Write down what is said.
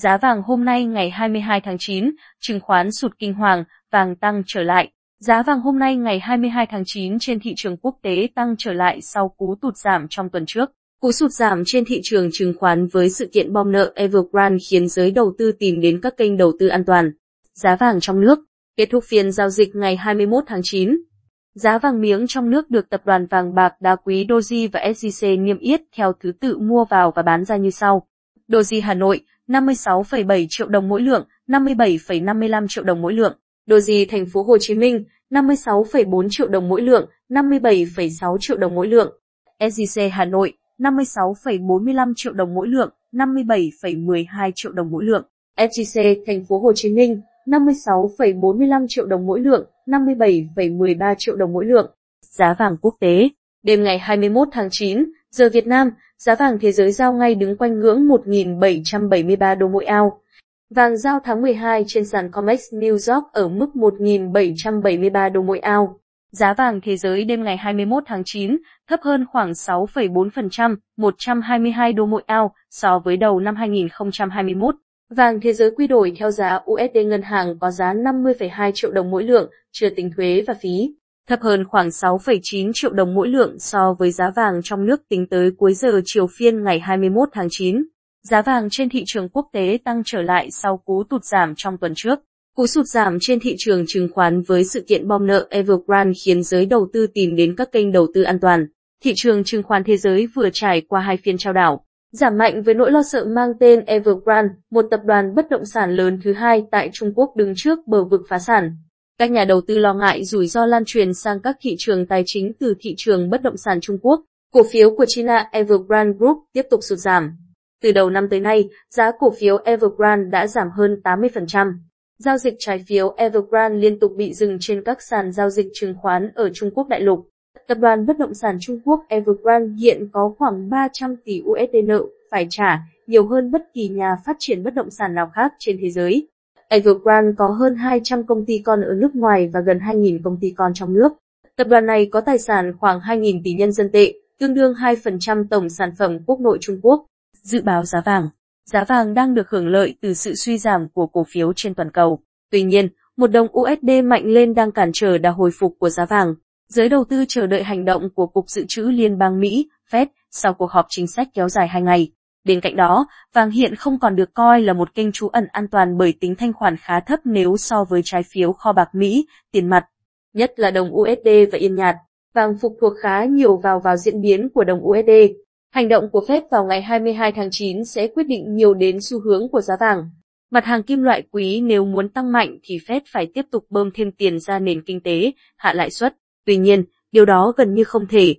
Giá vàng hôm nay ngày 22 tháng 9, chứng khoán sụt kinh hoàng, vàng tăng trở lại. Giá vàng hôm nay ngày 22 tháng 9 trên thị trường quốc tế tăng trở lại sau cú tụt giảm trong tuần trước. Cú sụt giảm trên thị trường chứng khoán với sự kiện bom nợ Evergrande khiến giới đầu tư tìm đến các kênh đầu tư an toàn. Giá vàng trong nước Kết thúc phiên giao dịch ngày 21 tháng 9, giá vàng miếng trong nước được tập đoàn vàng bạc đá quý Doji và SJC niêm yết theo thứ tự mua vào và bán ra như sau. Doji Hà Nội 56,7 triệu đồng mỗi lượng, 57,55 triệu đồng mỗi lượng. Doji thành phố Hồ Chí Minh 56,4 triệu đồng mỗi lượng, 57,6 triệu đồng mỗi lượng. SJC Hà Nội 56,45 triệu đồng mỗi lượng, 57,12 triệu đồng mỗi lượng. SJC thành phố Hồ Chí Minh 56,45 triệu đồng mỗi lượng, 57,13 triệu đồng mỗi lượng. Giá vàng quốc tế Đêm ngày 21 tháng 9, giờ Việt Nam, giá vàng thế giới giao ngay đứng quanh ngưỡng 1.773 đô mỗi ao. Vàng giao tháng 12 trên sàn COMEX New York ở mức 1.773 đô mỗi ao. Giá vàng thế giới đêm ngày 21 tháng 9 thấp hơn khoảng 6,4%, 122 đô mỗi ao so với đầu năm 2021. Vàng thế giới quy đổi theo giá USD ngân hàng có giá 50,2 triệu đồng mỗi lượng, chưa tính thuế và phí, thấp hơn khoảng 6,9 triệu đồng mỗi lượng so với giá vàng trong nước tính tới cuối giờ chiều phiên ngày 21 tháng 9. Giá vàng trên thị trường quốc tế tăng trở lại sau cú tụt giảm trong tuần trước. Cú sụt giảm trên thị trường chứng khoán với sự kiện bom nợ Evergrande khiến giới đầu tư tìm đến các kênh đầu tư an toàn. Thị trường chứng khoán thế giới vừa trải qua hai phiên trao đảo giảm mạnh với nỗi lo sợ mang tên Evergrande, một tập đoàn bất động sản lớn thứ hai tại Trung Quốc đứng trước bờ vực phá sản. Các nhà đầu tư lo ngại rủi ro lan truyền sang các thị trường tài chính từ thị trường bất động sản Trung Quốc. Cổ phiếu của China Evergrande Group tiếp tục sụt giảm. Từ đầu năm tới nay, giá cổ phiếu Evergrande đã giảm hơn 80%. Giao dịch trái phiếu Evergrande liên tục bị dừng trên các sàn giao dịch chứng khoán ở Trung Quốc đại lục. Tập đoàn bất động sản Trung Quốc Evergrande hiện có khoảng 300 tỷ USD nợ phải trả, nhiều hơn bất kỳ nhà phát triển bất động sản nào khác trên thế giới. Evergrande có hơn 200 công ty con ở nước ngoài và gần 2.000 công ty con trong nước. Tập đoàn này có tài sản khoảng 2.000 tỷ nhân dân tệ, tương đương 2% tổng sản phẩm quốc nội Trung Quốc. Dự báo giá vàng Giá vàng đang được hưởng lợi từ sự suy giảm của cổ phiếu trên toàn cầu. Tuy nhiên, một đồng USD mạnh lên đang cản trở đà hồi phục của giá vàng. Giới đầu tư chờ đợi hành động của Cục Dự trữ Liên bang Mỹ, Fed, sau cuộc họp chính sách kéo dài hai ngày. Bên cạnh đó, vàng hiện không còn được coi là một kênh trú ẩn an toàn bởi tính thanh khoản khá thấp nếu so với trái phiếu kho bạc Mỹ, tiền mặt, nhất là đồng USD và yên nhạt. Vàng phụ thuộc khá nhiều vào vào diễn biến của đồng USD. Hành động của Fed vào ngày 22 tháng 9 sẽ quyết định nhiều đến xu hướng của giá vàng. Mặt hàng kim loại quý nếu muốn tăng mạnh thì Fed phải tiếp tục bơm thêm tiền ra nền kinh tế, hạ lãi suất. Tuy nhiên, điều đó gần như không thể.